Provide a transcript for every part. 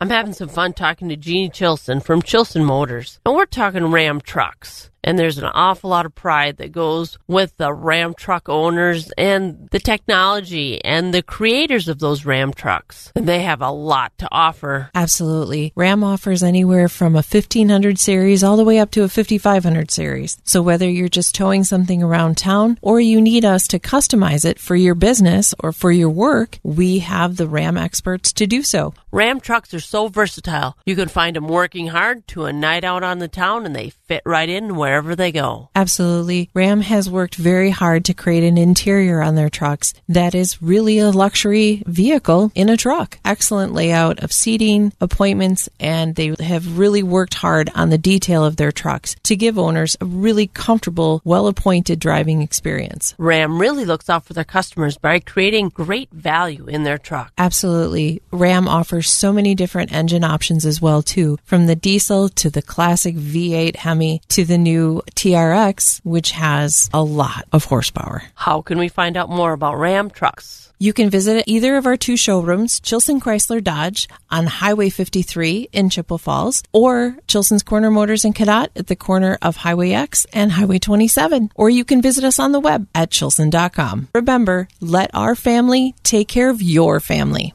I'm having some fun talking to Jeannie Chilson from Chilson Motors, and we're talking Ram trucks. And there's an awful lot of pride that goes with the Ram truck owners and the technology and the creators of those Ram trucks. And they have a lot to offer. Absolutely. Ram offers anywhere from a 1500 series all the way up to a 5500 series. So whether you're just towing something around town or you need us to customize it for your business or for your work, we have the Ram experts to do so. Ram trucks are so versatile. You can find them working hard to a night out on the town and they fit right in wherever they go. Absolutely. Ram has worked very hard to create an interior on their trucks that is really a luxury vehicle in a truck. Excellent layout of seating, appointments, and they have really worked hard on the detail of their trucks to give owners a really comfortable, well appointed driving experience. Ram really looks out for their customers by creating great value in their truck. Absolutely. Ram offers so many different engine options as well too, from the diesel to the classic V8 Hemi to the new TRX, which has a lot of horsepower. How can we find out more about Ram trucks? You can visit either of our two showrooms, Chilson Chrysler Dodge on Highway 53 in Chippewa Falls, or Chilson's Corner Motors in Cadott at the corner of Highway X and Highway 27. Or you can visit us on the web at chilson.com. Remember, let our family take care of your family.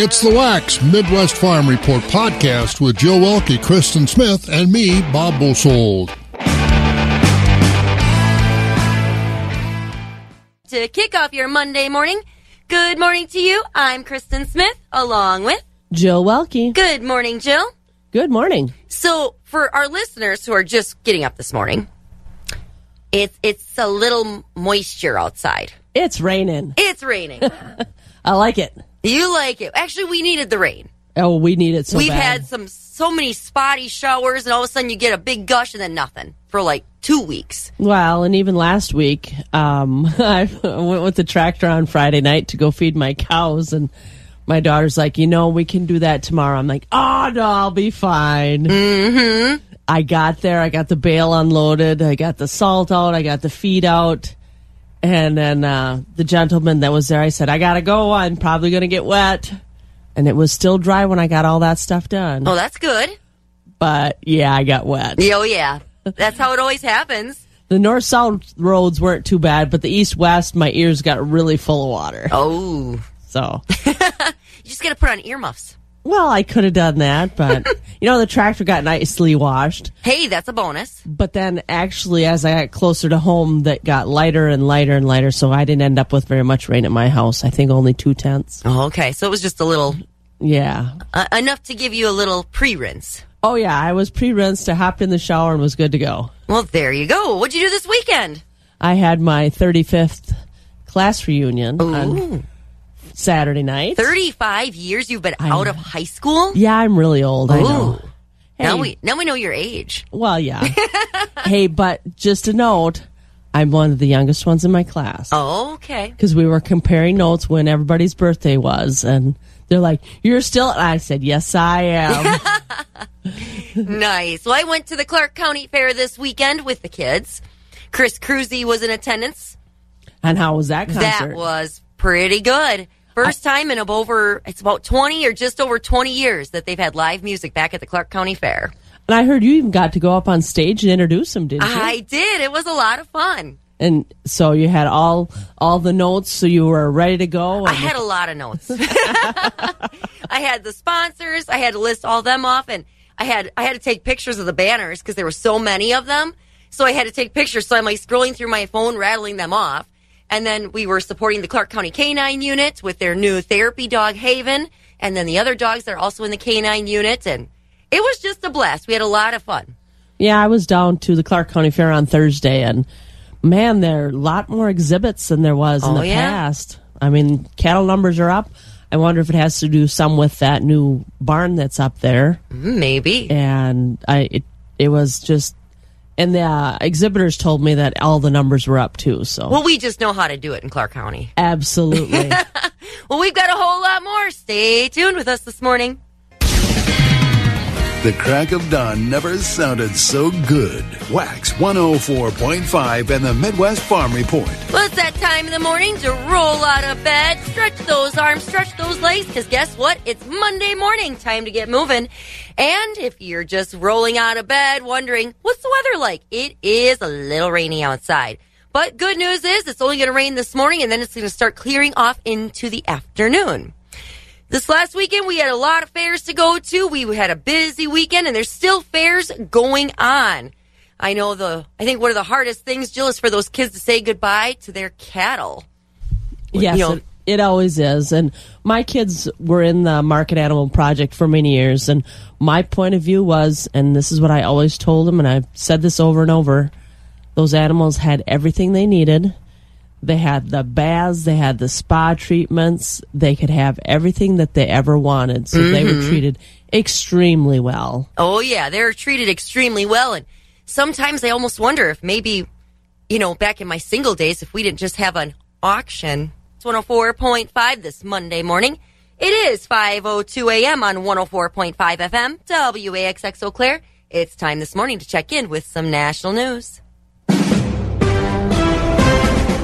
It's the Wax Midwest Farm Report podcast with Joe Welke, Kristen Smith, and me, Bob Bosold. To kick off your Monday morning, good morning to you. I'm Kristen Smith, along with Jill Welke. Good morning, Jill. Good morning. So, for our listeners who are just getting up this morning, it's it's a little moisture outside. It's raining. It's raining. I like it. You like it? Actually, we needed the rain. Oh, we need it so We've bad. had some so many spotty showers, and all of a sudden you get a big gush and then nothing for like two weeks. Well, and even last week, um, I went with the tractor on Friday night to go feed my cows, and my daughter's like, you know, we can do that tomorrow. I'm like, oh no, I'll be fine. Mm-hmm. I got there, I got the bale unloaded, I got the salt out, I got the feed out, and then uh, the gentleman that was there, I said, I gotta go. I'm probably gonna get wet, and it was still dry when I got all that stuff done. Oh, that's good. But yeah, I got wet. Oh yeah, that's how it always happens. The north south roads weren't too bad, but the east west, my ears got really full of water. Oh, So, you just got to put on earmuffs. Well, I could have done that, but you know, the tractor got nicely washed. Hey, that's a bonus. But then, actually, as I got closer to home, that got lighter and lighter and lighter. So I didn't end up with very much rain at my house. I think only two tenths. Oh, okay, so it was just a little Yeah. uh, enough to give you a little pre-rinse. Oh yeah, I was pre-rinsed. I hopped in the shower and was good to go. Well, there you go. What'd you do this weekend? I had my 35th class reunion on Ooh, Saturday night. 35 years you've been out of high school? Yeah, I'm really old. I know. Ooh. Now we now we know your age. Well, yeah. hey, but just a note, I'm one of the youngest ones in my class Oh, okay. because we were comparing notes when everybody's birthday was, and they're like, "You're still," and I said, "Yes, I am." nice. Well, I went to the Clark County Fair this weekend with the kids. Chris Kroeze was in attendance. and how was that concert? That was pretty good. First time in over it's about 20 or just over 20 years that they've had live music back at the Clark County Fair. and I heard you even got to go up on stage and introduce them, didn't you? I did. It was a lot of fun. and so you had all all the notes, so you were ready to go. I had a lot of notes. I had the sponsors. I had to list all them off, and I had I had to take pictures of the banners because there were so many of them. So I had to take pictures. So I'm like scrolling through my phone, rattling them off. And then we were supporting the Clark County Canine Unit with their new therapy dog Haven, and then the other dogs that are also in the Canine Unit, and it was just a blast. We had a lot of fun. Yeah, I was down to the Clark County Fair on Thursday, and man, there are a lot more exhibits than there was in Oh, the yeah? past. I mean, cattle numbers are up. I wonder if it has to do some with that new barn that's up there. Mm, maybe. And I, it, it was just, and the uh, exhibitors told me that all the numbers were up too. So, Well, we just know how to do it in Clark County. absolutely. Well, we've got a whole lot more. Stay tuned with us this morning. The crack of dawn never sounded so good. Wax 104.5 and the Midwest Farm Report. Well, it's that time in the morning to roll out of bed, stretch those arms, stretch those legs, because guess what? It's Monday morning. Time to get moving. And if you're just rolling out of bed wondering, what's the weather like? It is a little rainy outside. But good news is it's only going to rain this morning and then it's going to start clearing off into the afternoon. This last weekend, we had a lot of fairs to go to. We had a busy weekend, and there's still fairs going on. I know the. I think one of the hardest things, Jill, is for those kids to say goodbye to their cattle. Yes, You know- it, it always is. And my kids were in the Market Animal Project for many years. And my point of view was, and this is what I always told them, and I've said this over and over those animals had everything they needed. They had the baths, they had the spa treatments, they could have everything that they ever wanted. So they were mm-hmm. treated extremely well. Oh yeah, they were treated extremely well, and sometimes I almost wonder if maybe, you know, back in my single days, if we didn't just have an auction. It's 104.5 this Monday morning. It is 5:02 a.m. on 104.5 FM WAXX Eau Claire. It's time this morning to check in with some national news.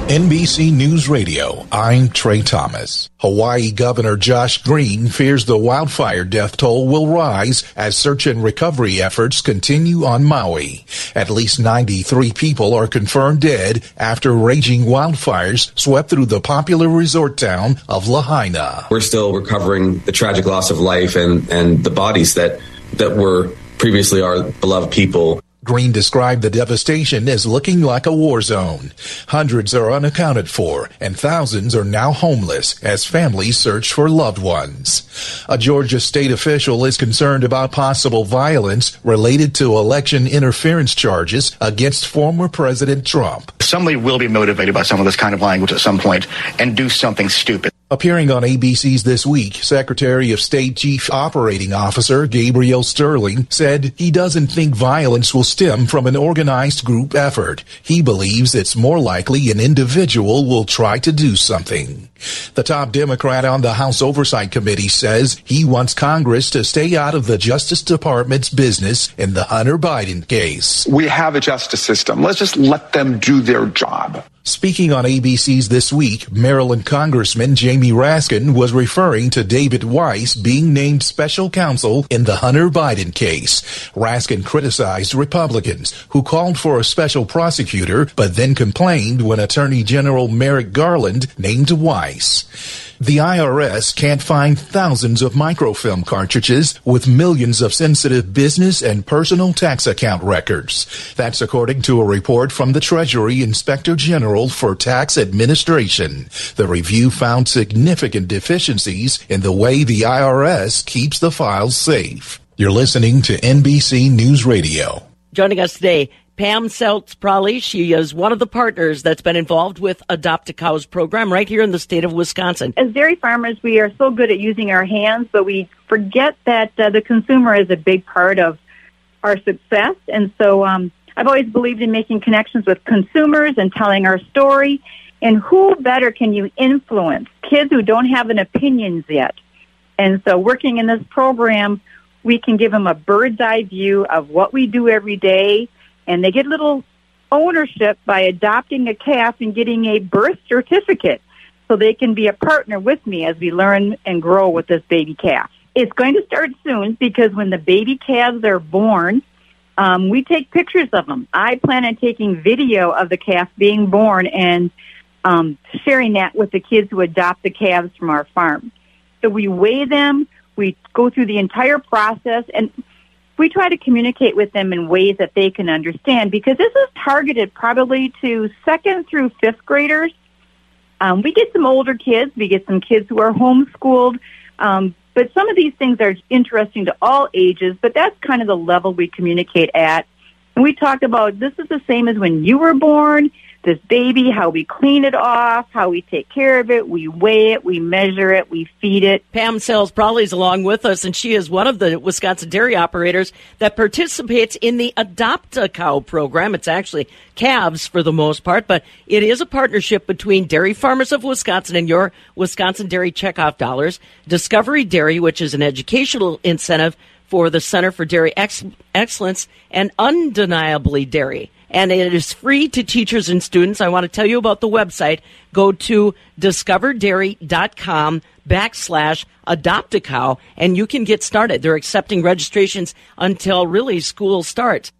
NBC News Radio, I'm Trey Thomas. Hawaii Governor Josh Green fears the wildfire death toll will rise as search and recovery efforts continue on Maui. At least 93 people are confirmed dead after raging wildfires swept through the popular resort town of Lahaina. we're still recovering the tragic loss of life and, and the bodies that, that were previously our beloved people. Green described the devastation as looking like a war zone. Hundreds are unaccounted for, and thousands are now homeless as families search for loved ones. A Georgia state official is concerned about possible violence related to election interference charges against former President Trump. somebody will be motivated by some of this kind of language at some point and do something stupid. Appearing on ABC's This Week, Secretary of State Chief Operating Officer Gabriel Sterling said he doesn't think violence will stem from an organized group effort. He believes it's more likely an individual will try to do something. The top Democrat on the House Oversight Committee says he wants Congress to stay out of the Justice Department's business in the Hunter Biden case. We have a justice system. Let's just let them do their job. Speaking on ABC's This Week, Maryland Congressman Jamie Raskin was referring to David Weiss being named special counsel in the Hunter Biden case. Raskin criticized Republicans who called for a special prosecutor, but then complained when Attorney General Merrick Garland named Weiss. The IRS can't find thousands of microfilm cartridges with millions of sensitive business and personal tax account records. That's according to a report from the Treasury Inspector General for Tax Administration. The review found significant deficiencies in the way the IRS keeps the files safe. You're listening to NBC News Radio. Joining us today, Pam Selz-Pralle. She is one of the partners that's been involved with Adopt a Cows program right here in the state of Wisconsin. As dairy farmers, we are so good at using our hands, but we forget that uh, the consumer is a big part of our success. And so um, I've always believed in making connections with consumers and telling our story. And who better can you influence? Kids who don't have an opinions yet. And so working in this program, we can give them a bird's eye view of what we do every day, and they get little ownership by adopting a calf and getting a birth certificate so they can be a partner with me as we learn and grow with this baby calf. It's going to start soon because when the baby calves are born, um, we take pictures of them. I plan on taking video of the calf being born and um, sharing that with the kids who adopt the calves from our farm. So we weigh them, we go through the entire process, and we try to communicate with them in ways that they can understand because this is targeted probably to second through fifth graders. Um, we get some older kids, we get some kids who are homeschooled, um, but some of these things are interesting to all ages, but that's kind of the level we communicate at. And we talk about this is the same as when you were born. This baby, how we clean it off, how we take care of it. We weigh it, we measure it, we feed it. Pam Selz is along with us, and she is one of the Wisconsin dairy operators that participates in the Adopt a Cow program. It's actually calves for the most part, but it is a partnership between Dairy Farmers of Wisconsin and your Wisconsin Dairy Checkoff Dollars, Discovery Dairy, which is an educational incentive for the Center for Dairy Ex- Excellence, and Undeniably Dairy and it is free to teachers and students. I want to tell you about the website. Go to discoverdairy.com backslash adopt a cow and you can get started. They're accepting registrations until really school starts.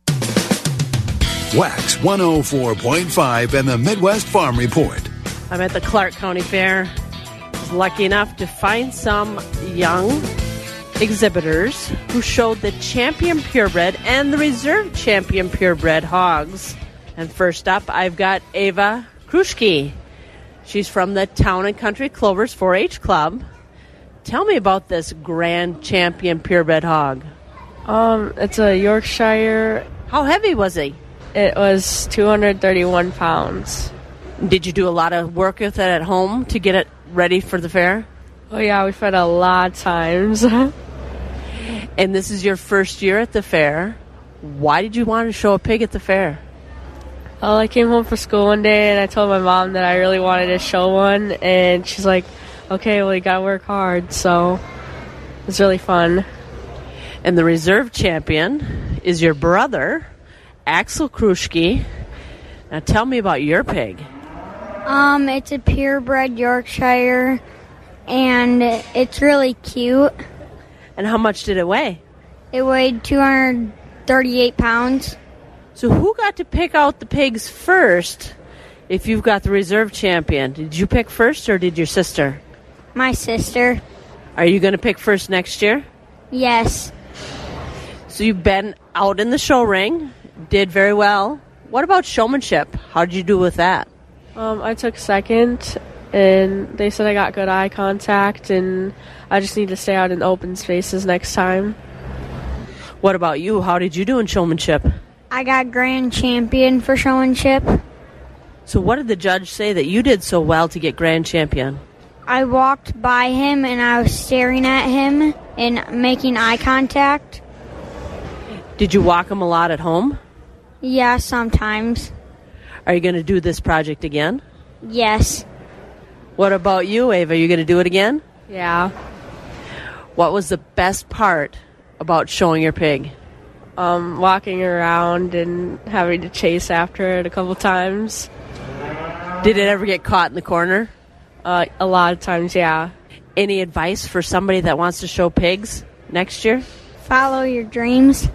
Wax 104.5 and the Midwest Farm Report. I'm at the Clark County Fair. I was lucky enough to find some young exhibitors who showed the champion purebred and the reserve champion purebred hogs. And first up, I've got Ava Kruschke. She's from the Town and Country Clovers 4 H Club. Tell me about this grand champion purebred hog. Um, it's a Yorkshire. How heavy was he? It was 231 pounds. Did you do a lot of work with it at home to get it ready for the fair? Oh yeah, we fed a lot of times. and this is your first year at the fair. Why did you want to show a pig at the fair? Well, I came home from school one day and I told my mom that I really wanted to show one, and she's like, "Okay, well you gotta work hard." So it's really fun. And the reserve champion is your brother, Axel Kruschke. Now tell me about your pig. Um, it's a purebred Yorkshire, and it's really cute. And how much did it weigh? It weighed 238 pounds. So who got to pick out the pigs first? If you've got the reserve champion, did you pick first or did your sister? My sister. Are you going to pick first next year? Yes. So you've been out in the show ring, did very well. What about showmanship? How did you do with that? Um, I took second, and they said I got good eye contact, and I just need to stay out in open spaces next time. What about you? How did you do in showmanship? I got grand champion for showmanship. So, what did the judge say that you did so well to get grand champion? I walked by him and I was staring at him and making eye contact. Did you walk him a lot at home? Yeah, sometimes. Are you going to do this project again? Yes. What about you, Ava? Are you going to do it again? Yeah. What was the best part about showing your pig? Um, walking around and having to chase after it a couple times. Did it ever get caught in the corner? Uh, a lot of times, yeah. Any advice for somebody that wants to show pigs next year? Follow your dreams.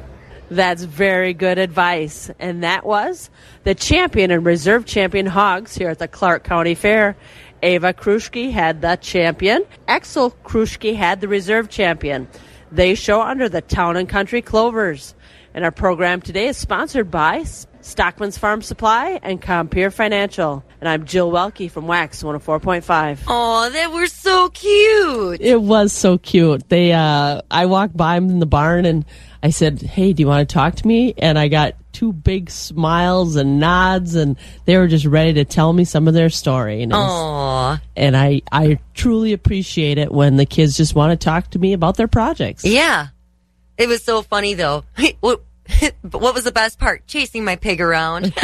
That's very good advice. And that was the champion and reserve champion hogs here at the Clark County Fair. Ava Kruschke had the champion. Axel Kruschke had the reserve champion. They show under the Town and Country Clovers. And our program today is sponsored by Stockman's Farm Supply and Compeer Financial. And I'm Jill Welke from Wax 104.5. Oh, they were so cute. It was so cute. They, uh, I walked by them in the barn and I said, Hey, do you want to talk to me? And I got two big smiles and nods and they were just ready to tell me some of their story. And, Aww. and I, I truly appreciate it when the kids just want to talk to me about their projects. Yeah. It was so funny though. what, what was the best part? Chasing my pig around.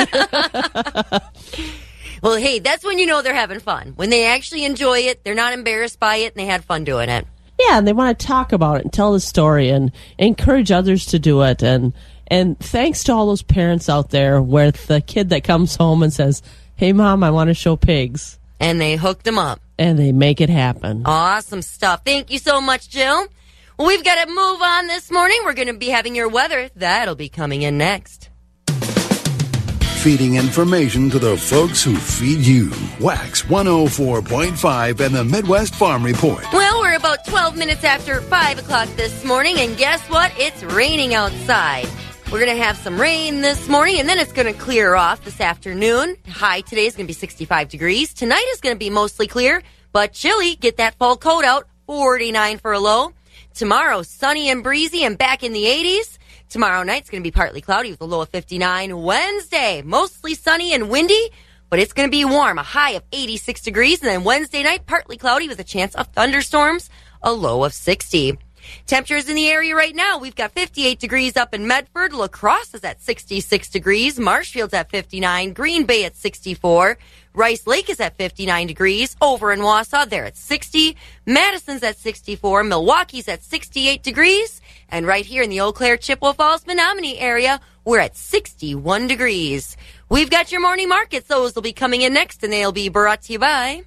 well, hey, that's when you know they're having fun. When they actually enjoy it, they're not embarrassed by it, and they had fun doing it. Yeah, and they want to talk about it and tell the story and encourage others to do it. And and thanks to all those parents out there where the kid that comes home and says, "Hey, mom, I want to show pigs," and they hooked them up and they make it happen. Awesome stuff. Thank you so much, Jill. Well, we've got to move on this morning. We're going to be having your weather. That'll be coming in next. Feeding information to the folks who feed you. Wax 104.5 and the Midwest Farm Report. Well, we're about 12 minutes after 5 o'clock this morning, and guess what? It's raining outside. We're going to have some rain this morning, and then it's going to clear off this afternoon. High today is going to be 65 degrees. Tonight is going to be mostly clear, but chilly. Get that fall coat out. 49 for a low. Tomorrow, sunny and breezy and back in the 80s. Tomorrow night's going to be partly cloudy with a low of 59. Wednesday, mostly sunny and windy. but it's going to be warm, a high of 86 degrees. And then Wednesday night, partly cloudy with a chance of thunderstorms, a low of 60. Temperatures in the area right now, we've got 58 degrees up in Medford. La Crosse is at 66 degrees. Marshfield's at 59. Green Bay at 64. Rice Lake is at 59 degrees. Over in Wausau, they're at 60. Madison's at 64. Milwaukee's at 68 degrees. And right here in the Eau Claire, Chippewa Falls, Menomonie area, we're at 61 degrees. We've got your morning markets. Those will be coming in next, and they'll be brought to you by.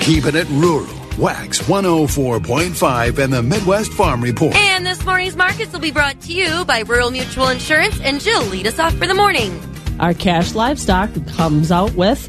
Keeping it rural. Wax 104.5 and the Midwest Farm Report. And this morning's markets will be brought to you by Rural Mutual Insurance. And Jill, lead us off for the morning. Our cash livestock comes out with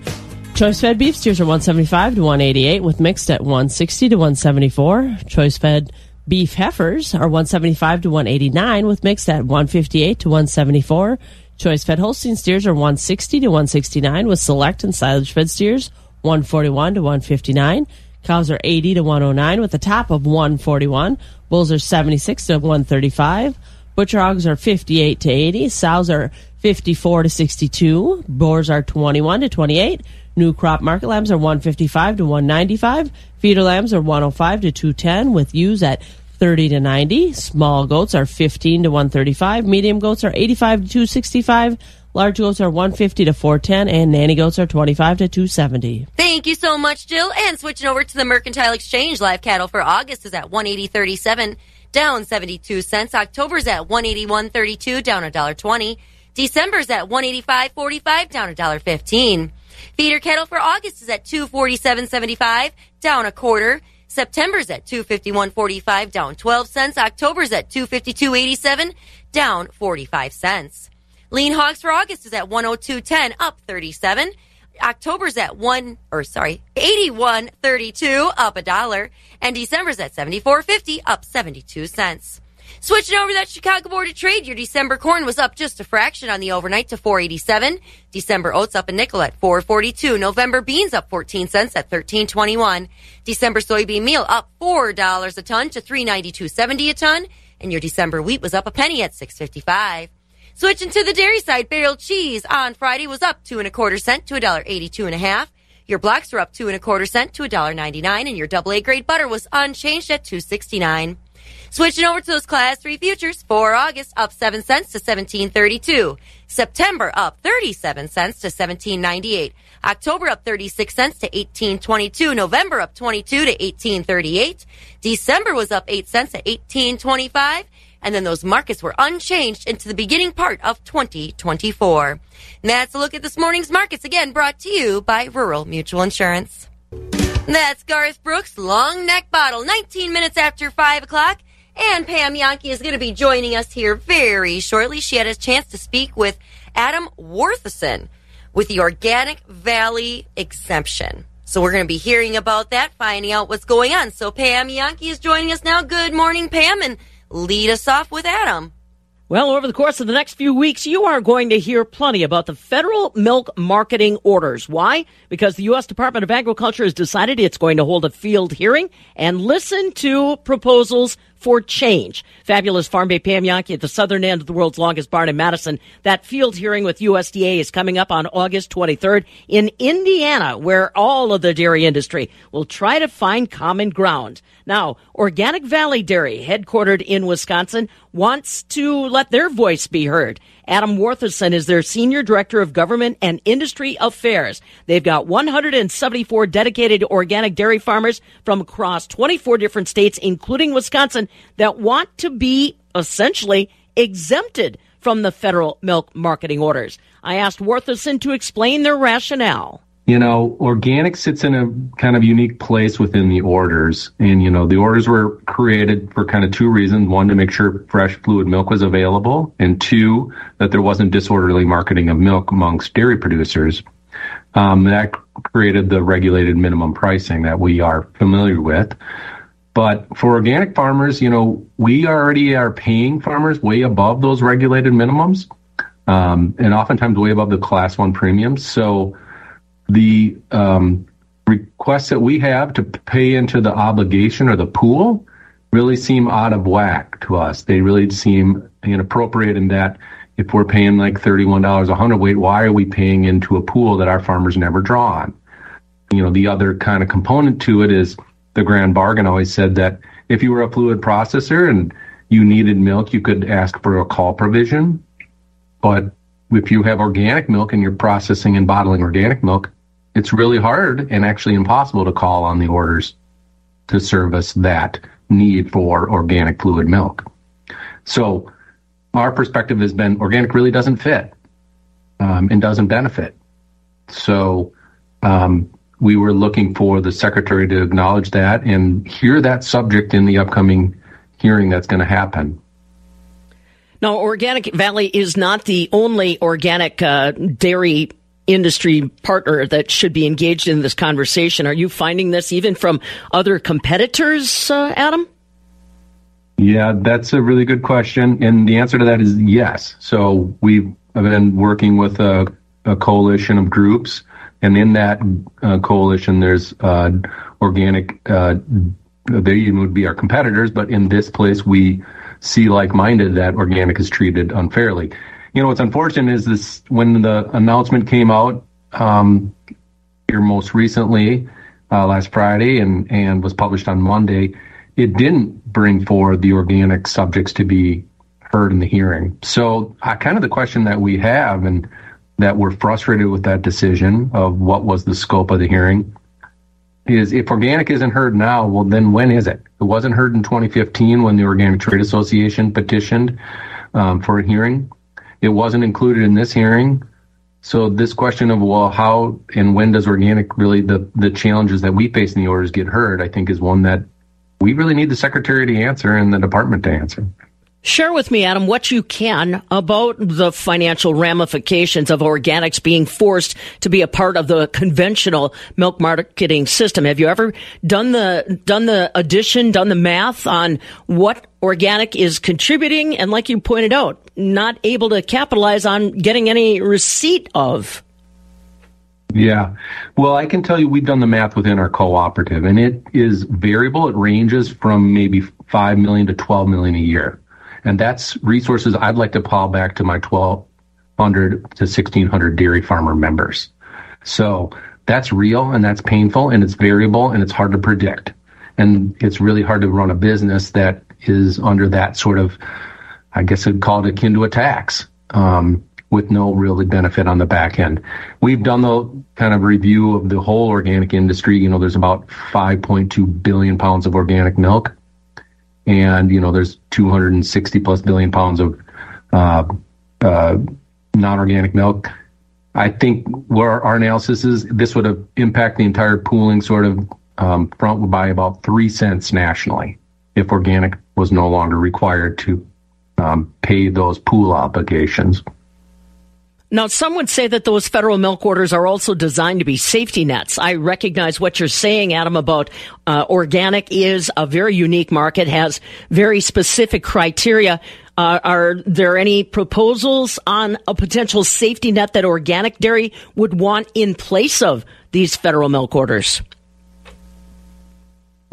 choice fed beef steers are 175 to 188 with mixed at 160 to 174. Choice fed beef heifers are 175 to 189 with mixed at 158 to 174. Choice fed Holstein steers are 160 to 169 with select and silage fed steers 141 to 159. Cows are 80 to 109 with a top of 141. Bulls are 76 to 135. Butcher hogs are 58 to 80. Sows are 54 to 62. Boars are 21 to 28. New crop market lambs are 155 to 195. Feeder lambs are 105 to 210 with ewes at 30 to 90. Small goats are 15 to 135. Medium goats are 85 to 265. Large goats are 150 to 410 and nanny goats are 25 to 270. Thank you so much, Jill. And switching over to the Mercantile Exchange, live cattle for August is at 180.37, down 72 cents. October's at 181.32, down $1.20. December's at 185.45, down $1.15. Feeder cattle for August is at 247.75, down a quarter. September's at 251.45, down 12 cents. October's at 252.87, down 45 cents. Lean hogs for August is at 102.10, up 37. October's at one, or sorry, 81.32, up a dollar. And December's at 74.50, up 72 cents. Switching over that Chicago Board of Trade, your December corn was up just a fraction on the overnight to 487. December oats up a nickel at 442. November beans up 14 cents at 1321. December soybean meal up $4 a ton to 392.70 a ton. And your December wheat was up a penny at 655. Switching to the dairy side, barrel cheese on Friday was up two and a quarter cent to a dollar eighty-two and a half. Your blocks were up two and a quarter cent to a dollar ninety-nine, and your double A grade butter was unchanged at two sixty-nine. Switching over to those class three futures for August, up seven cents to seventeen thirty-two. September up thirty-seven cents to seventeen ninety-eight. October up thirty-six cents to eighteen twenty-two. November up twenty-two to eighteen thirty-eight. December was up eight cents to eighteen twenty-five and then those markets were unchanged into the beginning part of 2024. And that's a look at this morning's markets, again brought to you by Rural Mutual Insurance. That's Garth Brooks' long neck bottle, 19 minutes after 5 o'clock. And Pam Jahnke is going to be joining us here very shortly. She had a chance to speak with Adam Warthesen with the Organic Valley exemption. So we're going to be hearing about that, finding out what's going on. So Pam Jahnke is joining us now. Good morning, Pam. And lead us off with Adam. Well, over the course of the next few weeks, you are going to hear plenty about the federal milk marketing orders. Why? Because the U.S. Department of Agriculture has decided it's going to hold a field hearing and listen to proposals for change. Fabulous Farm Babe Pam Jahnke at the southern end of the world's longest barn in Madison. That field hearing with USDA is coming up on August 23rd in Indiana, where all of the dairy industry will try to find common ground. Now, Organic Valley Dairy, headquartered in Wisconsin, wants to let their voice be heard. Adam Warthesen is their Senior Director of Government and Industry Affairs. They've got 174 dedicated organic dairy farmers from across 24 different states, including Wisconsin, that want to be essentially exempted from the federal milk marketing orders. I asked Warthesen to explain their rationale. You know, organic sits in a kind of unique place within the orders. And, you know, the orders were created for kind of two reasons. One, to make sure fresh fluid milk was available. And two, that there wasn't disorderly marketing of milk amongst dairy producers. Um, that created the regulated minimum pricing that we are familiar with. But for organic farmers, you know, we already are paying farmers way above those regulated minimums, um, and oftentimes way above the class one premiums. So the um, requests that we have to pay into the obligation or the pool really seem out of whack to us. They really seem inappropriate in that if we're paying like $31 a hundredweight, why are we paying into a pool that our farmers never draw on? You know, the other kind of component to it is the grand bargain always said that if you were a fluid processor and you needed milk, you could ask for a call provision. But if you have organic milk and you're processing and bottling organic milk, it's really hard and actually impossible to call on the orders to service that need for organic fluid milk. So our perspective has been organic really doesn't fit um, and doesn't benefit. So um, we were looking for the secretary to acknowledge that and hear that subject in the upcoming hearing that's going to happen. Now, Organic Valley is not the only organic uh, dairy industry partner that should be engaged in this conversation. Are you finding this even from other competitors, uh, Adam? Yeah, that's a really good question. And the answer to that is yes. So we've been working with a, a coalition of groups. And in that uh, coalition, there's uh, organic, uh, they would be our competitors, but in this place, we see like minded that organic is treated unfairly. You know, what's unfortunate is this when the announcement came out um, here most recently, uh, last Friday, and, and was published on Monday it didn't bring forward the organic subjects to be heard in the hearing. So, uh, kind of the question that we have, and that we're frustrated with that decision of what was the scope of the hearing, is if organic isn't heard now, well, then when is it? It wasn't heard in 2015 when the Organic Trade Association petitioned um, for a hearing. It wasn't included in this hearing. So this question of well, how and when does organic really the the challenges that we face in the orders get heard? I think is one that we really need the secretary to answer and the department to answer. Share with me, Adam, what you can about the financial ramifications of organics being forced to be a part of the conventional milk marketing system. Have you ever done the done the addition, done the math on what organic is contributing, and like you pointed out, not able to capitalize on getting any receipt of? Yeah. Well, I can tell you we've done the math within our cooperative and it is variable. It ranges from maybe 5 million to 12 million a year. And that's resources I'd like to pile back to my 1200 to 1600 dairy farmer members. So that's real and that's painful and it's variable and it's hard to predict. And it's really hard to run a business that is under that sort of, I guess I'd call it akin to a tax. Um, with no really benefit on the back end. We've done the kind of review of the whole organic industry. You know, there's about 5.2 billion pounds of organic milk, and you know, there's 260 plus billion pounds of uh, uh, non-organic milk. I think where our analysis is, this would have impact the entire pooling sort of um, front by about three cents nationally if organic was no longer required to um, pay those pool obligations. Now, some would say that those federal milk orders are also designed to be safety nets. I recognize what you're saying, Adam, about uh, organic is a very unique market, has very specific criteria. Uh, are there any proposals on a potential safety net that organic dairy would want in place of these federal milk orders?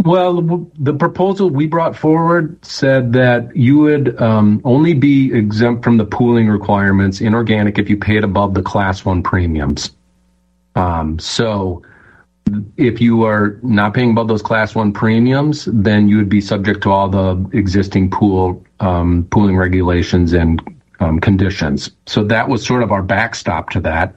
Well, the proposal we brought forward said that you would um, only be exempt from the pooling requirements in organic if you paid above the class one premiums. Um, so if you are not paying above those class one premiums, then you would be subject to all the existing pool um, pooling regulations and um, conditions. So that was sort of our backstop to that.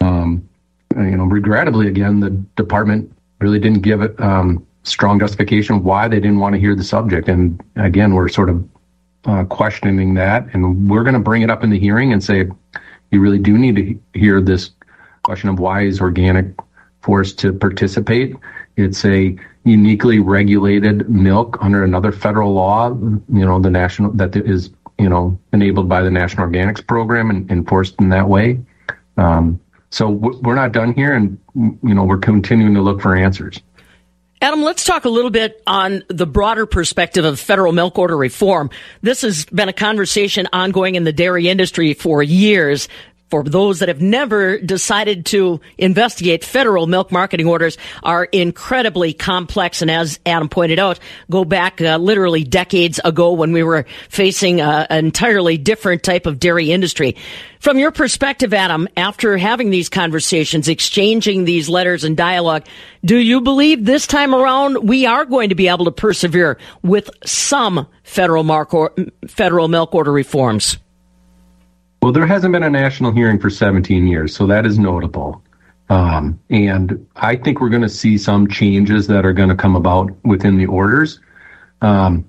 Um, you know, regrettably, again, the department really didn't give it um, strong justification why they didn't want to hear the subject. And again, we're sort of uh, questioning that, and we're going to bring it up in the hearing and say, you really do need to hear this question of why is organic forced to participate. It's a uniquely regulated milk under another federal law, you know, the national that is, you know, enabled by the National Organics Program and enforced in that way. Um, so we're not done here, and you know, we're continuing to look for answers. Adam, let's talk a little bit on the broader perspective of federal milk order reform. This has been a conversation ongoing in the dairy industry for years. For those that have never decided to investigate federal milk marketing orders are incredibly complex. And as adam pointed out go back uh, literally decades ago when we were facing uh, an entirely different type of dairy industry. From your perspective adam after having these conversations exchanging these letters and dialogue do you believe this time around we are going to be able to persevere with some federal, mark or, federal milk order reforms well, there hasn't been a national hearing for 17 years, so that is notable. Um, and I think we're going to see some changes that are going to come about within the orders. Um,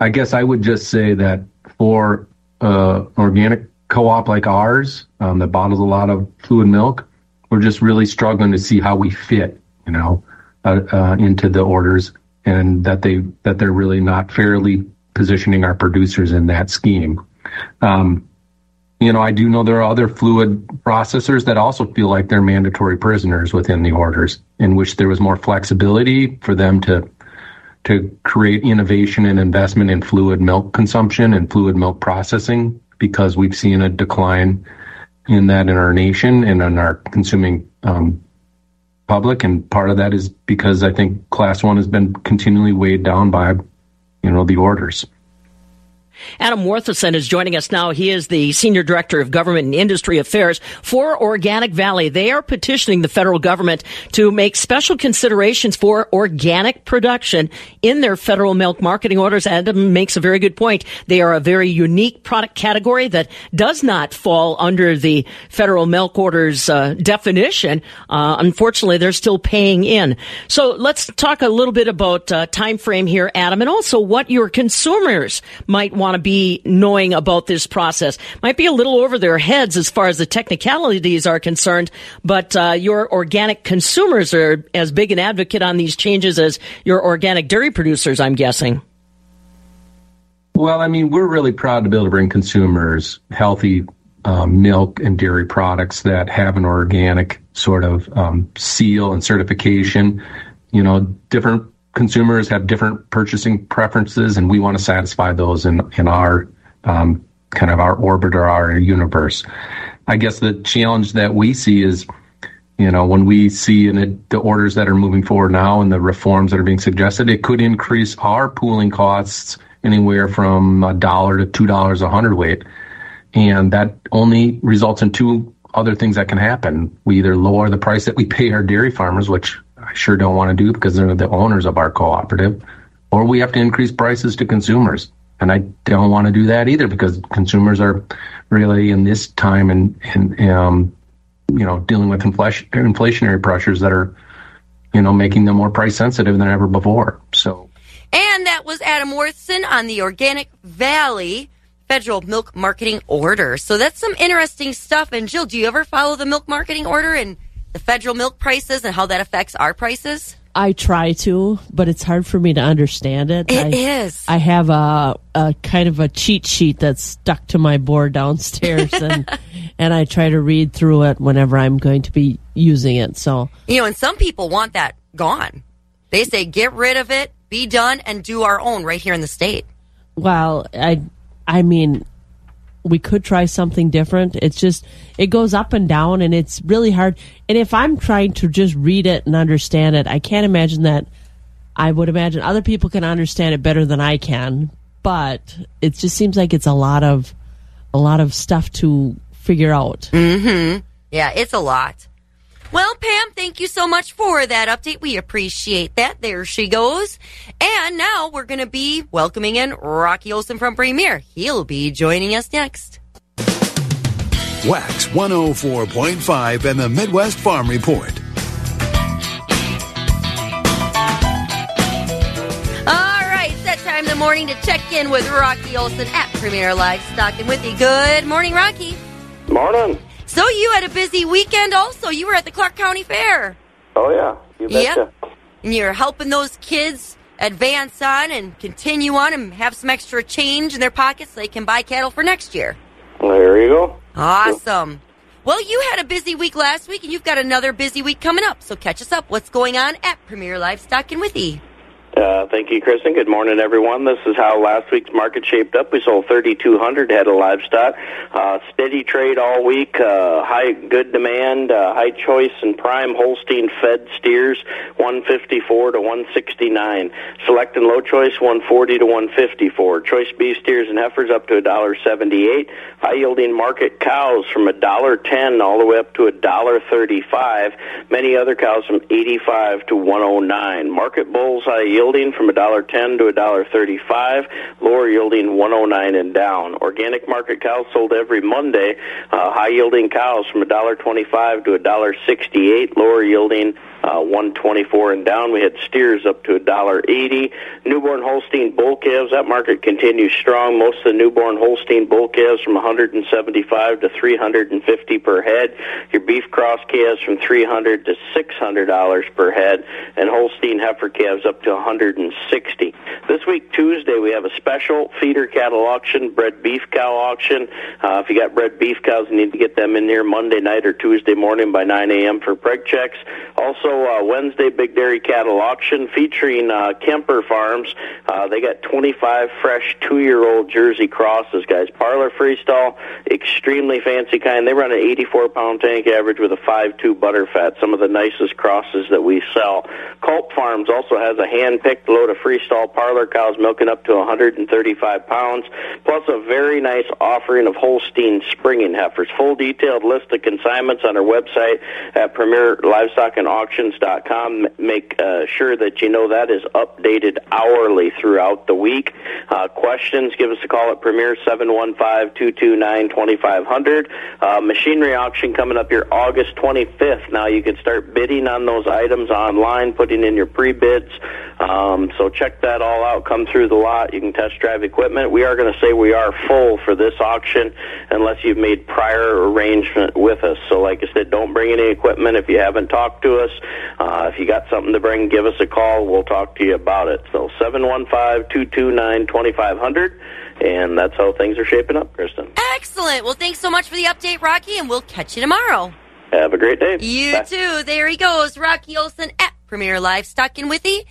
I guess I would just say that for uh, organic co-op like ours um, that bottles a lot of fluid milk, we're just really struggling to see how we fit, you know, uh, uh, into the orders, and that they that they're really not fairly positioning our producers in that scheme. Um, you know, I do know there are other fluid processors that also feel like they're mandatory prisoners within the orders, in which there was more flexibility for them to to create innovation and investment in fluid milk consumption and fluid milk processing, because we've seen a decline in that in our nation and in our consuming um, public, and part of that is because I think class one has been continually weighed down by, you know, the orders. Adam Warthesen is joining us now. He is the Senior Director of Government and Industry Affairs for Organic Valley. They are petitioning the federal government to make special considerations for organic production in their federal milk marketing orders. Adam makes a very good point. They are a very unique product category that does not fall under the federal milk orders uh, definition. Uh, unfortunately, they're still paying in. So let's talk a little bit about uh, time frame here, Adam, and also what your consumers might want to be knowing about this process. Might be a little over their heads as far as the technicalities are concerned, but uh, your organic consumers are as big an advocate on these changes as your organic dairy producers, I'm guessing. Well, I mean, we're really proud to be able to bring consumers healthy um, milk and dairy products that have an organic sort of um, seal and certification. You know, different consumers have different purchasing preferences, and we want to satisfy those in in our um, kind of our orbit or our universe. I guess the challenge that we see is, you know, when we see in the, the orders that are moving forward now and the reforms that are being suggested, it could increase our pooling costs anywhere from a dollar to two dollars a hundredweight, and that only results in two other things that can happen. We either lower the price that we pay our dairy farmers, which I sure don't want to do because they're the owners of our cooperative, or we have to increase prices to consumers. And I don't want to do that either because consumers are really in this time and, and um, you know, dealing with inflation, inflationary pressures that are, you know, making them more price sensitive than ever before. So. And that was Adam Warthesen on the Organic Valley Federal Milk Marketing Order. So that's some interesting stuff. And Jill, do you ever follow the milk marketing order and the federal milk prices and how that affects our prices? I try to, but it's hard for me to understand it. It I, is. I have a, a kind of a cheat sheet that's stuck to my board downstairs, and and I try to read through it whenever I'm going to be using it. So you know, and some people want that gone. They say get rid of it, be done, and do our own right here in the state. Well, I I mean, we could try something different. It's just it goes up and down and it's really hard. And if I'm trying to just read it and understand it, I can't imagine that I would imagine other people can understand it better than I can, but it just seems like it's a lot of a lot of stuff to figure out. Mhm. Yeah, it's a lot. Well, Pam, thank you so much for that update. We appreciate that. There she goes. And now we're going to be welcoming in Rocky Olson from Premier. He'll be joining us next. Wax 104.5 and the Midwest Farm Report. All right, it's time in the morning to check in with Rocky Olson at Premier Livestock and Withee. Good morning, Rocky. Morning. So you had a busy weekend also. You were at the Clark County Fair. Oh, yeah. You betcha. Yep. And you're helping those kids advance on and continue on and have some extra change in their pockets so they can buy cattle for next year. There you go. Awesome. Well, you had a busy week last week, and you've got another busy week coming up. So catch us up. What's going on at Premier Livestock and Withee? Uh, thank you, Kristen. Good morning, everyone. This is how last week's market shaped up. We sold 3,200 head of livestock. Uh, steady trade all week. Uh, high, good demand. Uh, high choice and prime Holstein fed steers, 154 to 169. Select and low choice, 140 to 154. Choice beef steers and heifers up to $1.78. High yielding market cows from $1.10 all the way up to $1.35. Many other cows from 85 to 109. Market bulls high yielding from $1.10 to $1.35. Lower yielding 109 and down. Organic market cows sold every Monday. Uh, high yielding cows from $1.25 to $1.68. Lower yielding uh, 124 and down. We had steers up to $1.80. Newborn Holstein bull calves, that market continues strong. Most of the newborn Holstein bull calves from 175 to 350 per head. Your beef cross calves from 300 to $600 per head, and Holstein heifer calves up to 160. This week, Tuesday, we have a special feeder cattle auction, bred beef cow auction. Uh, if you got bred beef cows, you need to get them in here Monday night or Tuesday morning by 9 a.m. for preg checks. Also, uh, Wednesday Big Dairy Cattle Auction featuring uh, Kemper Farms. Uh, they got 25 fresh two-year-old Jersey crosses, guys. Parlor freestall, extremely fancy kind. They run an 84-pound tank average with a 5.2 butter fat. Some of the nicest crosses that we sell. Culp Farms also has a hand-picked load of freestall parlor cows milking up to 135 pounds, plus a very nice offering of Holstein springing heifers. Full detailed list of consignments on our website at Premier Livestock and Auction com. Make uh, sure that you know that is updated hourly throughout the week. Uh, questions, give us a call at Premier 715-229-2500. Uh, machinery auction coming up here August 25th. Now you can start bidding on those items online, putting in your pre-bids. Um, so check that all out. Come through the lot. You can test drive equipment. We are going to say we are full for this auction unless you've made prior arrangement with us. So like I said, don't bring any equipment if you haven't talked to us. Uh, if you got something to bring, give us a call. We'll talk to you about it. So 715-229-2500. And that's how things are shaping up, Kristen. Excellent. Well, thanks so much for the update, Rocky, and we'll catch you tomorrow. Have a great day. You Bye. too. There he goes, Rocky Olson at Premier Livestock in Withee.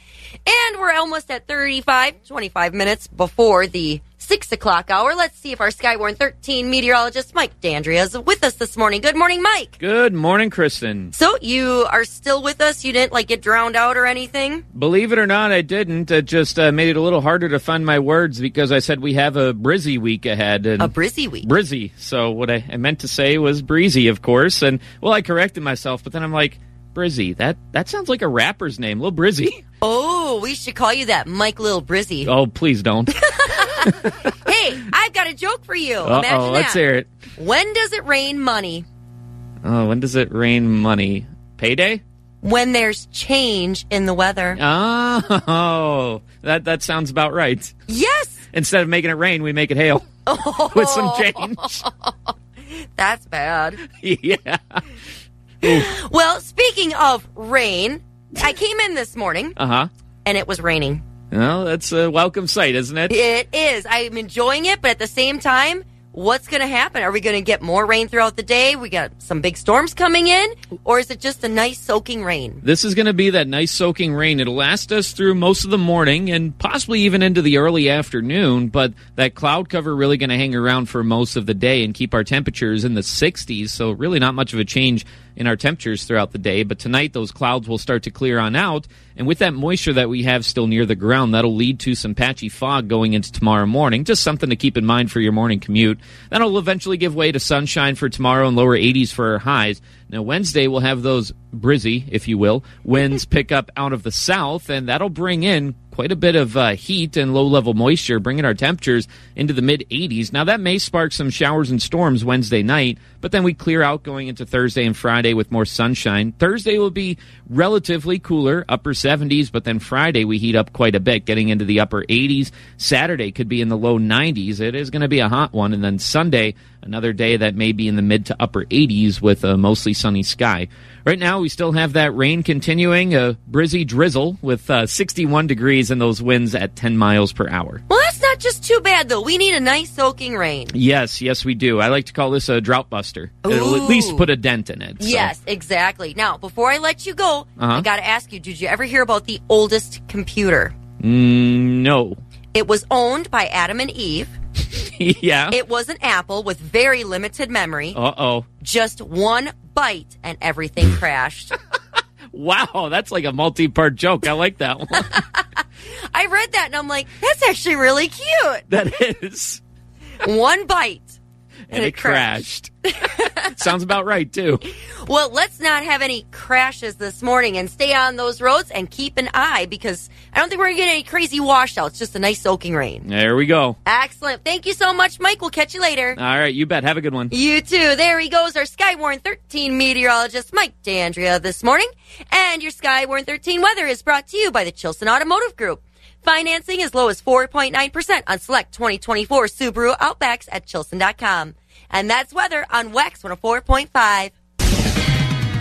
And we're almost at 35, 25 minutes before the 6 o'clock hour. Let's see if our Skywarn 13 meteorologist Mike D'Andrea is with us this morning. Good morning, Mike. Good morning, Kristen. So you are still with us? You didn't like get drowned out or anything? Believe it or not, I didn't. It just uh, made it a little harder to find my words because I said we have a brizzy week ahead. And A brizzy week. Brizzy. So what I, I meant to say was breezy, of course. And well, I corrected myself, but then I'm like, Brizzy. That that sounds like a rapper's name, Lil Brizzy. Oh, we should call you that, Mike Lil Brizzy. Oh, please don't. Hey, I've got a joke for you. Oh, let's hear it. When does it rain money? Oh, when does it rain money? Payday? When there's change in the weather. Oh, that that sounds about right. Yes. Instead of making it rain, we make it hail with some change. That's bad. yeah. Well, speaking of rain, I came in this morning Uh huh. and it was raining. Well, that's a welcome sight, isn't it? It is. I'm enjoying it, but at the same time, what's going to happen? Are we going to get more rain throughout the day? We got some big storms coming in, or is it just a nice soaking rain? This is going to be that nice soaking rain. It'll last us through most of the morning and possibly even into the early afternoon, but that cloud cover really going to hang around for most of the day and keep our temperatures in the 60s. So really not much of a change in our temperatures throughout the day. But tonight those clouds will start to clear on out. And with that moisture that we have still near the ground, that'll lead to some patchy fog going into tomorrow morning. Just something to keep in mind for your morning commute. That'll eventually give way to sunshine for tomorrow and lower 80s for our highs. Now, Wednesday, we'll have those brizzy, if you will, winds pick up out of the south, and that'll bring in quite a bit of uh, heat and low level moisture, bringing our temperatures into the mid 80s. Now, that may spark some showers and storms Wednesday night, but then we clear out going into Thursday and Friday with more sunshine. Thursday will be relatively cooler, upper 70s, but then Friday we heat up quite a bit, getting into the upper 80s. Saturday could be in the low 90s. It is going to be a hot one. And then Sunday, another day that may be in the mid to upper 80s with a mostly sunny sky. Right now, we still have that rain continuing, a brizzy drizzle with uh, 61 degrees and those winds at 10 miles per hour. Well, that's not just too bad, though. We need a nice soaking rain. Yes, yes, we do. I like to call this a drought buster. It'll at least put a dent in it. so- Yes, exactly. Now, before I let you go, Uh-huh. I got to ask you: Did you ever hear about the oldest computer? Mm, no. It was owned by Adam and Eve. yeah. It was an apple with very limited memory. Uh oh. Just one bite and everything crashed. Wow, that's like a multi part joke. I like that one. I read that and I'm like, that's actually really cute. that is. One bite. And, it crashed. Sounds about right, too. Well, let's not have any crashes this morning and stay on those roads and keep an eye because I don't think we're going to get any crazy washouts, just a nice soaking rain. There we go. Excellent. Thank you so much, Mike. We'll catch you later. All right, you bet. Have a good one. You too. There he goes, our Skywarn 13 meteorologist, Mike D'Andrea, this morning. And your Skywarn 13 weather is brought to you by the Chilson Automotive Group. Financing as low as 4.9% on select 2024 Subaru Outbacks at Chilson.com. And that's weather on Wax 104.5.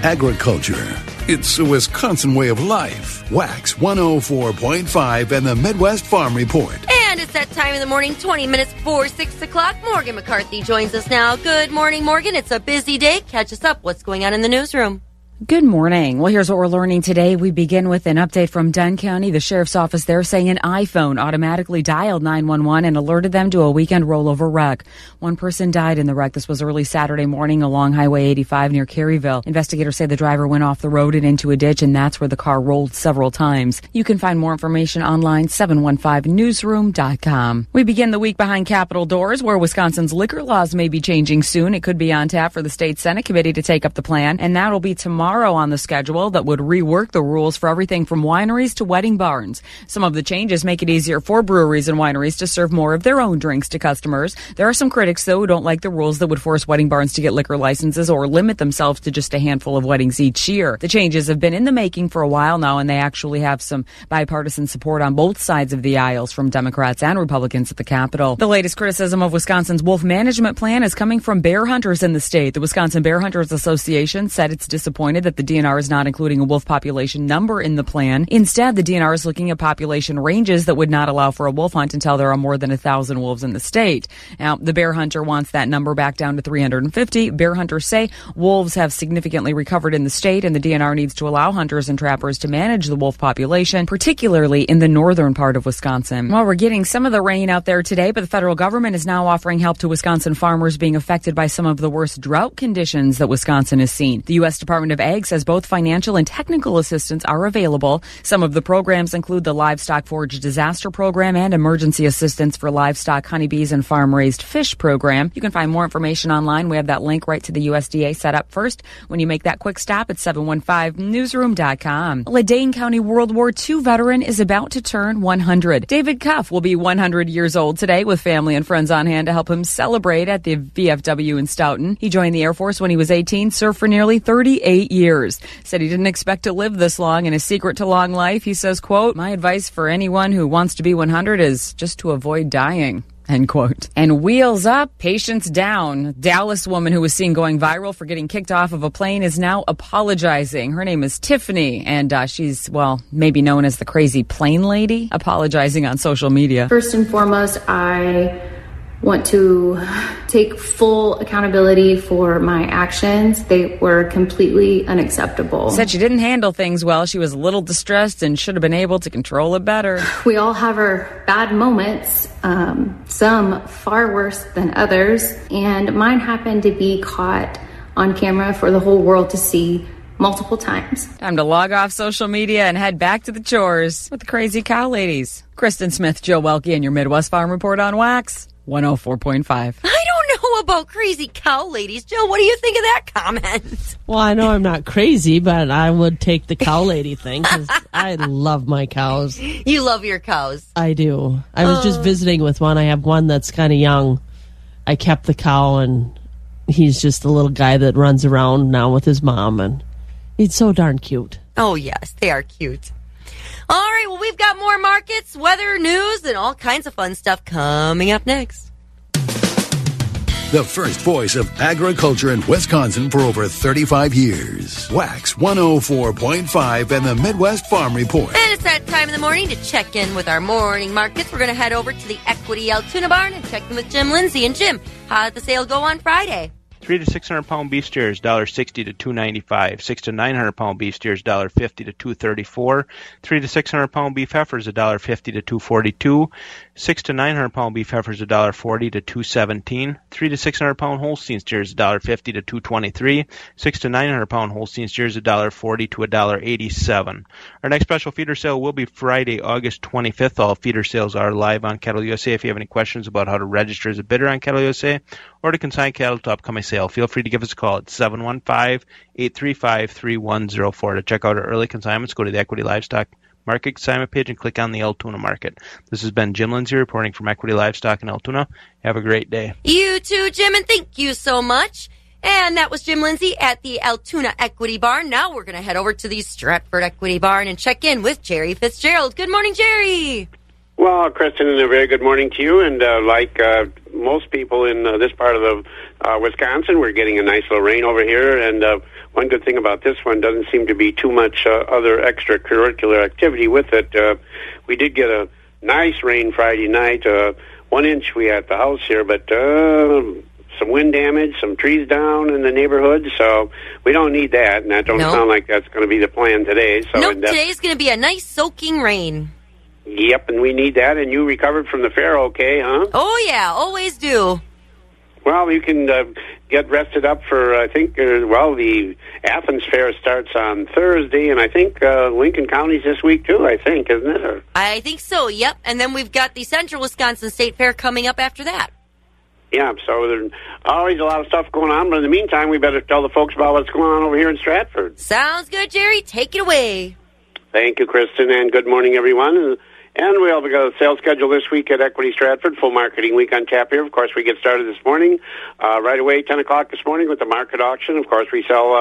Agriculture. It's a Wisconsin way of life. Wax 104.5 and the Midwest Farm Report. And it's that time in the morning, 20 minutes before 6 o'clock. Morgan McCarthy joins us now. Good morning, Morgan. It's a busy day. Catch us up. What's going on in the newsroom? Good morning. Well, here's what we're learning today. We begin with an update from Dunn County. The sheriff's office there saying an iPhone automatically dialed 911 and alerted them to a weekend rollover wreck. One person died in the wreck. This was early Saturday morning along Highway 85 near Caryville. Investigators say the driver went off the road and into a ditch, and that's where the car rolled several times. You can find more information online, 715newsroom.com. We begin the week behind Capitol doors where Wisconsin's liquor laws may be changing soon. It could be on tap for the state Senate committee to take up the plan, and that'll be tomorrow tomorrow on the schedule that would rework the rules for everything from wineries to wedding barns. Some of the changes make it easier for breweries and wineries to serve more of their own drinks to customers. There are some critics, though, who don't like the rules that would force wedding barns to get liquor licenses or limit themselves to just a handful of weddings each year. The changes have been in the making for a while now, and they actually have some bipartisan support on both sides of the aisles from Democrats and Republicans at the Capitol. The latest criticism of Wisconsin's wolf management plan is coming from bear hunters in the state. The Wisconsin Bear Hunters Association said it's disappointed that the DNR is not including a wolf population number in the plan. Instead, the DNR is looking at population ranges that would not allow for a wolf hunt until there are more than a thousand wolves in the state. Now, the bear hunter wants that number back down to 350. Bear hunters say wolves have significantly recovered in the state, and the DNR needs to allow hunters and trappers to manage the wolf population, particularly in the northern part of Wisconsin. Well, we're getting some of the rain out there today, but the federal government is now offering help to Wisconsin farmers being affected by some of the worst drought conditions that Wisconsin has seen. The U.S. Department of says both financial and technical assistance are available. Some of the programs include the Livestock Forage Disaster Program and Emergency Assistance for Livestock, Honeybees, and Farm Raised Fish Program. You can find more information online. We have that link right to the USDA set up first when you make that quick stop at 715newsroom.com. A Dane County World War II veteran is about to turn 100. David Cuff will be 100 years old today with family and friends on hand to help him celebrate at the VFW in Stoughton. He joined the Air Force when he was 18, served for nearly 38 years. Said he didn't expect to live this long and his secret to long life, he says, quote, my advice for anyone who wants to be 100 is just to avoid dying. End quote. And wheels up, patience down. Dallas woman who was seen going viral for getting kicked off of a plane is now apologizing. Her name is Tiffany, and uh, she's, well, maybe known as the crazy plane lady, apologizing on social media. First and foremost, I want to take full accountability for my actions. They were completely unacceptable. Said she didn't handle things well. She was a little distressed and should have been able to control it better. We all have our bad moments, um, some far worse than others, and mine happened to be caught on camera for the whole world to see multiple times. Time to log off social media and head back to the chores with the crazy cow ladies. Kristen Smith, Joe Welke, and your Midwest Farm Report on Wax. 104.5. I don't know about crazy cow ladies. Joe, what do you think of that comment? Well, I know I'm not crazy, but I would take the cow lady thing because I love my cows. You love your cows. I do. I was just oh. visiting with one. I have one that's kind of young. I kept the cow, and he's just a little guy that runs around now with his mom, and he's so darn cute. Oh, yes, they are cute. All right, well, we've got more markets, weather, news, and all kinds of fun stuff coming up next. The first voice of agriculture in Wisconsin for over 35 years. Wax 104.5 and the Midwest Farm Report. And it's that time in the morning to check in with our morning markets. We're going to head over to the Equity Altoona Barn and check in with Jim Lindsay. And Jim, how did the sale go on Friday? Three to six hundred pound beef steers, dollar sixty to two ninety five. Six to nine hundred pound beef steers, dollar fifty to two thirty four. Three to six hundred pound beef heifers, a dollar fifty to two forty two. Six to nine hundred pound beef heifers, a dollar forty to two seventeen. Three to six hundred pound Holstein steers, a dollar fifty to two twenty three. Six to nine hundred pound Holstein steers, a dollar forty to a dollar eighty seven. Our next special feeder sale will be Friday, August twenty fifth. All feeder sales are live on Cattle USA. If you have any questions about how to register as a bidder on Cattle USA or to consign cattle to upcoming sale, feel free to give us a call at 715-835-3104. To check out our early consignments, go to the Equity Livestock Market Consignment page and click on the Altoona Market. This has been Jim Lindsay reporting from Equity Livestock in Altoona. Have a great day. You too, Jim, and thank you so much. And that was Jim Lindsay at the Altoona Equity Barn. Now we're going to head over to the Stratford Equity Barn and check in with Jerry Fitzgerald. Good morning, Jerry. Well, Kristen, and a very good morning to you. And uh, like uh, most people in uh, this part of the uh, Wisconsin, we're getting a nice little rain over here. And uh, one good thing about this one doesn't seem to be too much uh, other extracurricular activity with it. Uh, we did get a nice rain Friday night. Uh, one inch we had the house here, but uh, some wind damage, some trees down in the neighborhood. So we don't need that, and that don't No. sound like that's going to be the plan today. So nope, today's going to be a nice soaking rain. Yep, and we need that. And you recovered from the fair, okay, huh? Oh, yeah, always do. Well, you can uh, get rested up for. I think. Uh, well, the Athens Fair starts on Thursday, and I think uh, Lincoln County's this week too. I think, isn't it? Or, I think so, yep. And then we've got the Central Wisconsin State Fair coming up after that. yeah. So there's always a lot of stuff going on. But in the meantime, we better tell the folks about what's going on over here in Stratford. Sounds good, Jerry. Take it away. Thank you, Kristen, and good morning, everyone. And- And we have got a sales schedule this week at Equity Stratford, full marketing week on tap here. Of course, we get started this morning, uh, right away, 10 o'clock this morning with the market auction. Of course, we sell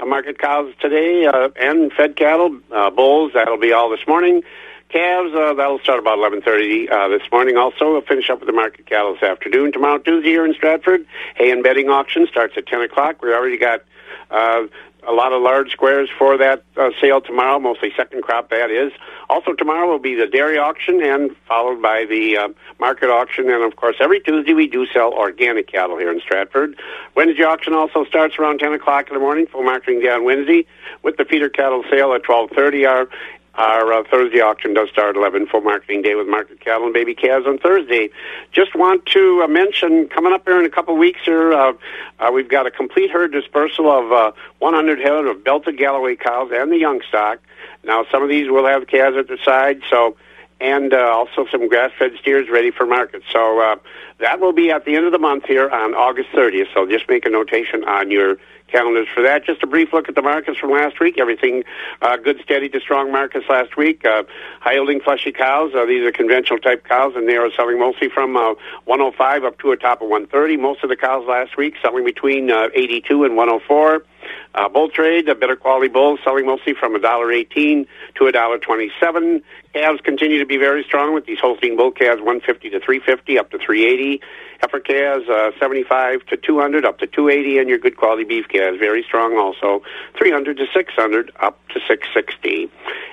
uh, market cows today uh, and fed cattle, uh, bulls. That'll be all this morning. Calves, uh, that'll start about 11.30 uh, this morning. Also, we'll finish up with the market cattle this afternoon. Tomorrow, Tuesday, here in Stratford, hay and bedding auction starts at 10 o'clock. We already got uh, a lot of large squares for that uh, sale tomorrow, mostly second crop, that is. Also, tomorrow will be the dairy auction and followed by the uh, market auction. And, of course, every Tuesday we do sell organic cattle here in Stratford. Wednesday auction also starts around 10 o'clock in the morning, full marketing day on Wednesday, with the feeder cattle sale at 12.30. Our our uh, Thursday auction does start at 11, full marketing day with market cattle and baby calves on Thursday. Just want to uh, mention, coming up here in a couple weeks here, uh, uh, we've got a complete herd dispersal of uh, 100 head of belted Galloway cows and the young stock. Now, some of these will have calves at the side, so and uh, also some grass-fed steers ready for market. So uh, that will be at the end of the month here on August 30th. So just make a notation on your calendars for that. Just a brief look at the markets from last week. Everything uh, good, steady to strong markets last week. Uh, high-yielding fleshy cows. Uh, these are conventional type cows, and they are selling mostly from uh, 105 up to a top of 130. Most of the cows last week selling between uh, 82 and 104. Uh, bull trade, a better quality bull, selling mostly from $1.18 to $1.27. Calves continue to be very strong with these Holstein bull calves 150 to 350 up to 380. Heifer calves uh, 75 to 200 up to 280, and your good quality beef calves very strong also 300 to 600 up to 660.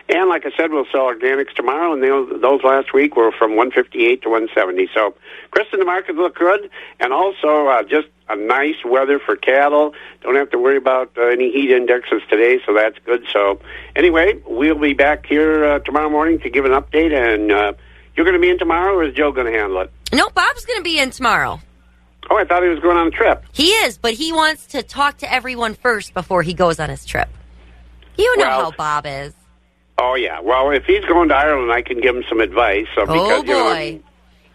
And like I said, we'll sell organics tomorrow, and they, those last week were from 158 to 170. So, Kristen, the markets look good, and also uh, just a nice weather for cattle. Don't have to worry about uh, any heat indexes today, so that's good. So, anyway, we'll be back here uh, tomorrow morning to give an update. And uh, you're going to be in tomorrow, or is Joe going to handle it? No, Bob's going to be in tomorrow. Oh, I thought he was going on a trip. He is, but he wants to talk to everyone first before he goes on his trip. You know Well- how Bob is. Oh yeah. Well, if he's going to Ireland, I can give him some advice. So because Oh, you know, boy.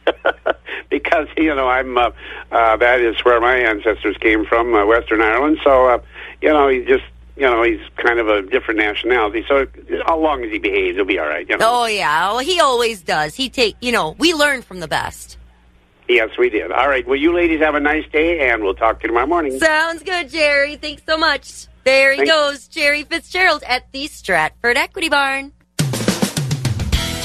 because you know I'm uh, uh, that is where my ancestors came from, uh, Western Ireland. So uh, you know he's just you know he's kind of a different nationality. So as long as he behaves, he'll be all right. You know. Oh yeah, well, he always does. He take, you know, we learn from the best. Yes, we did. All right. Well, you ladies have a nice day, and we'll talk to you tomorrow morning. Sounds good, Jerry. Thanks so much. There he Thanks. goes, Jerry Fitzgerald at the Stratford Equity Barn.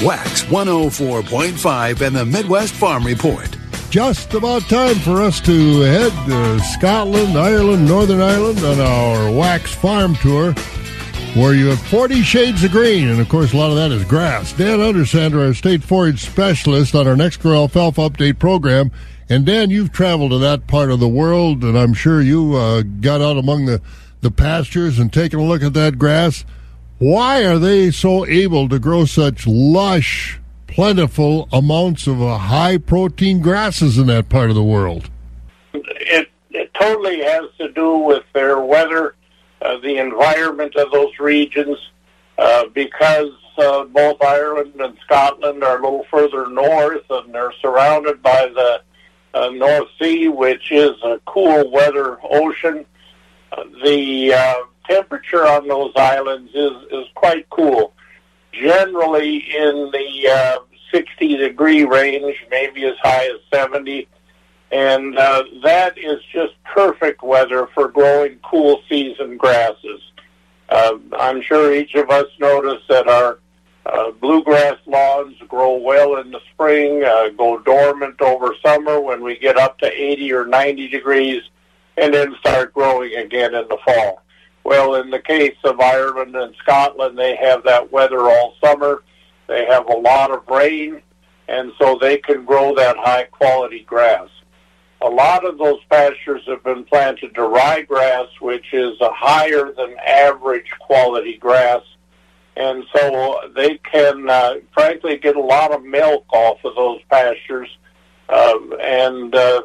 Wax 104.5 and the Midwest Farm Report. Just about time for us to head to Scotland, Ireland, Northern Ireland on our Wax Farm Tour, where you have 40 shades of green, and of course, a lot of that is grass. Dan Undersander, our state forage specialist on our Nexgrow Alfalfa Update program, And Dan, you've traveled to that part of the world, and I'm sure you uh, got out among the, the pastures and taken a look at that grass. Why are they so able to grow such lush, plentiful amounts of uh, high protein grasses in that part of the world? It, it totally has to do with their weather, uh, the environment of those regions, uh, because uh, both Ireland and Scotland are a little further north and they're surrounded by the uh, North Sea, which is a cool weather ocean. Uh, the uh, temperature on those islands is, is quite cool. Generally in the uh, 60 degree range, maybe as high as 70. And uh, that is just perfect weather for growing cool season grasses. Uh, I'm sure each of us noticed that our uh, bluegrass lawns grow well in the spring, uh, go dormant over summer when we get up to 80 or 90 degrees, and then start growing again in the fall. Well, in the case of Ireland and Scotland, they have that weather all summer. They have a lot of rain, and so they can grow that high quality grass. A lot of those pastures have been planted to ryegrass, which is a higher than average quality grass. And so they can, uh, frankly, get a lot of milk off of those pastures. Um, and uh,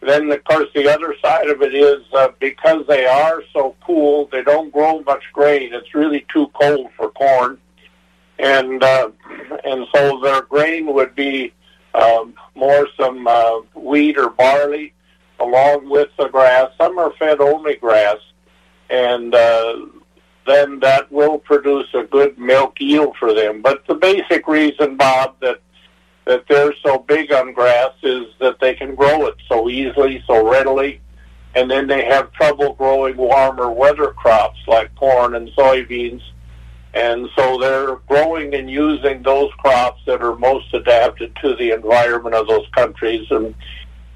then, of course, the other side of it is uh, because they are so cool, they don't grow much grain. It's really too cold for corn, and uh, and so their grain would be um, more some uh, wheat or barley along with the grass. Some are fed only grass, and uh, then that will produce a good milk yield for them. But the basic reason, Bob, that that they're so big on grass is that they can grow it so easily, so readily, and then they have trouble growing warmer weather crops like corn and soybeans. And so they're growing and using those crops that are most adapted to the environment of those countries, and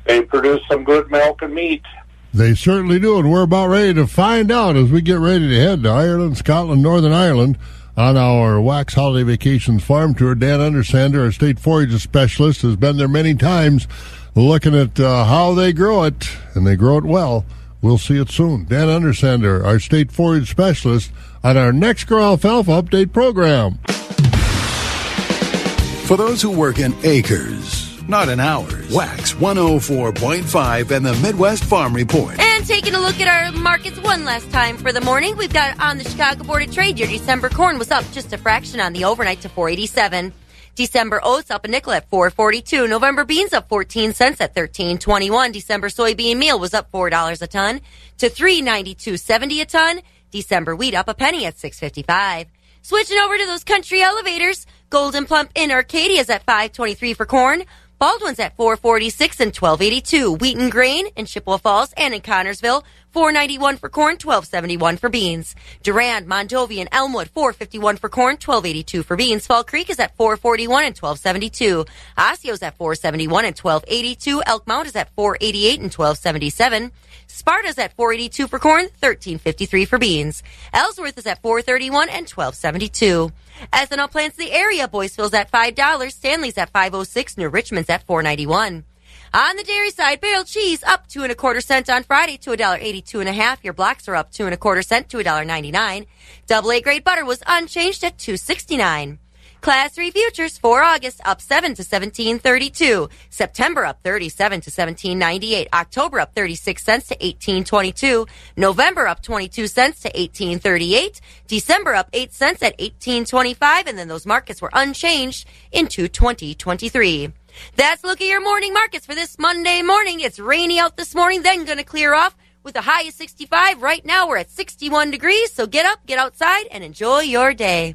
they produce some good milk and meat. They certainly do, and we're about ready to find out as we get ready to head to Ireland, Scotland, Northern Ireland on our Wax Holiday Vacations farm tour. Dan Undersander, our state forage specialist, has been there many times looking at uh, how they grow it, and they grow it well. We'll see it soon. Dan Undersander, our state forage specialist, on our Nexgrow Alfalfa Update program. For those who work in acres, not in hours, Wax 104.5 and the Midwest Farm Report. And taking a look at our markets one last time for the morning, we've got on the Chicago Board of Trade, your December corn was up just a fraction on the overnight to 487. December oats up a nickel at 442. November beans up 14 cents at 1321. December soybean meal was up $4 a ton to 392.70 a ton. December wheat up a penny at 655. Switching over to those country elevators, Gold'n Plump in Arcadia is at 523 for corn. Baldwin's at 446 and 1282. Wheaton Grain in Chippewa Falls and in Connorsville, 491 for corn, 1271 for beans. Durand, Mondovi, and Elmwood, 451 for corn, 1282 for beans. Fall Creek is at 441 and 1272. Osseo's at 471 and 1282. Elk Mound is at 488 and 1277. Sparta's at 482 for corn, 1353 for beans. Ellsworth is at 431 and 1272. Ethanol plants in the area, Boyceville's at $5, Stanley's at 506, New Richmond's at 491. On the dairy side, barrel cheese up two and a quarter cent on Friday to a dollar eighty-two and a half. Your blocks are up two and a quarter cent to a dollar ninety-nine. Double A grade butter was unchanged at two sixty-nine. Class 3 futures for August up 7 to 1732. September up 37 to 1798. October up 36 cents to 1822. November up 22 cents to 1838. December up 8 cents at 1825 and then those markets were unchanged into 2023. That's look at your morning markets for this Monday morning. It's rainy out this morning, then going to clear off with a high of 65. Right now we're at 61 degrees, so get up, get outside, and enjoy your day.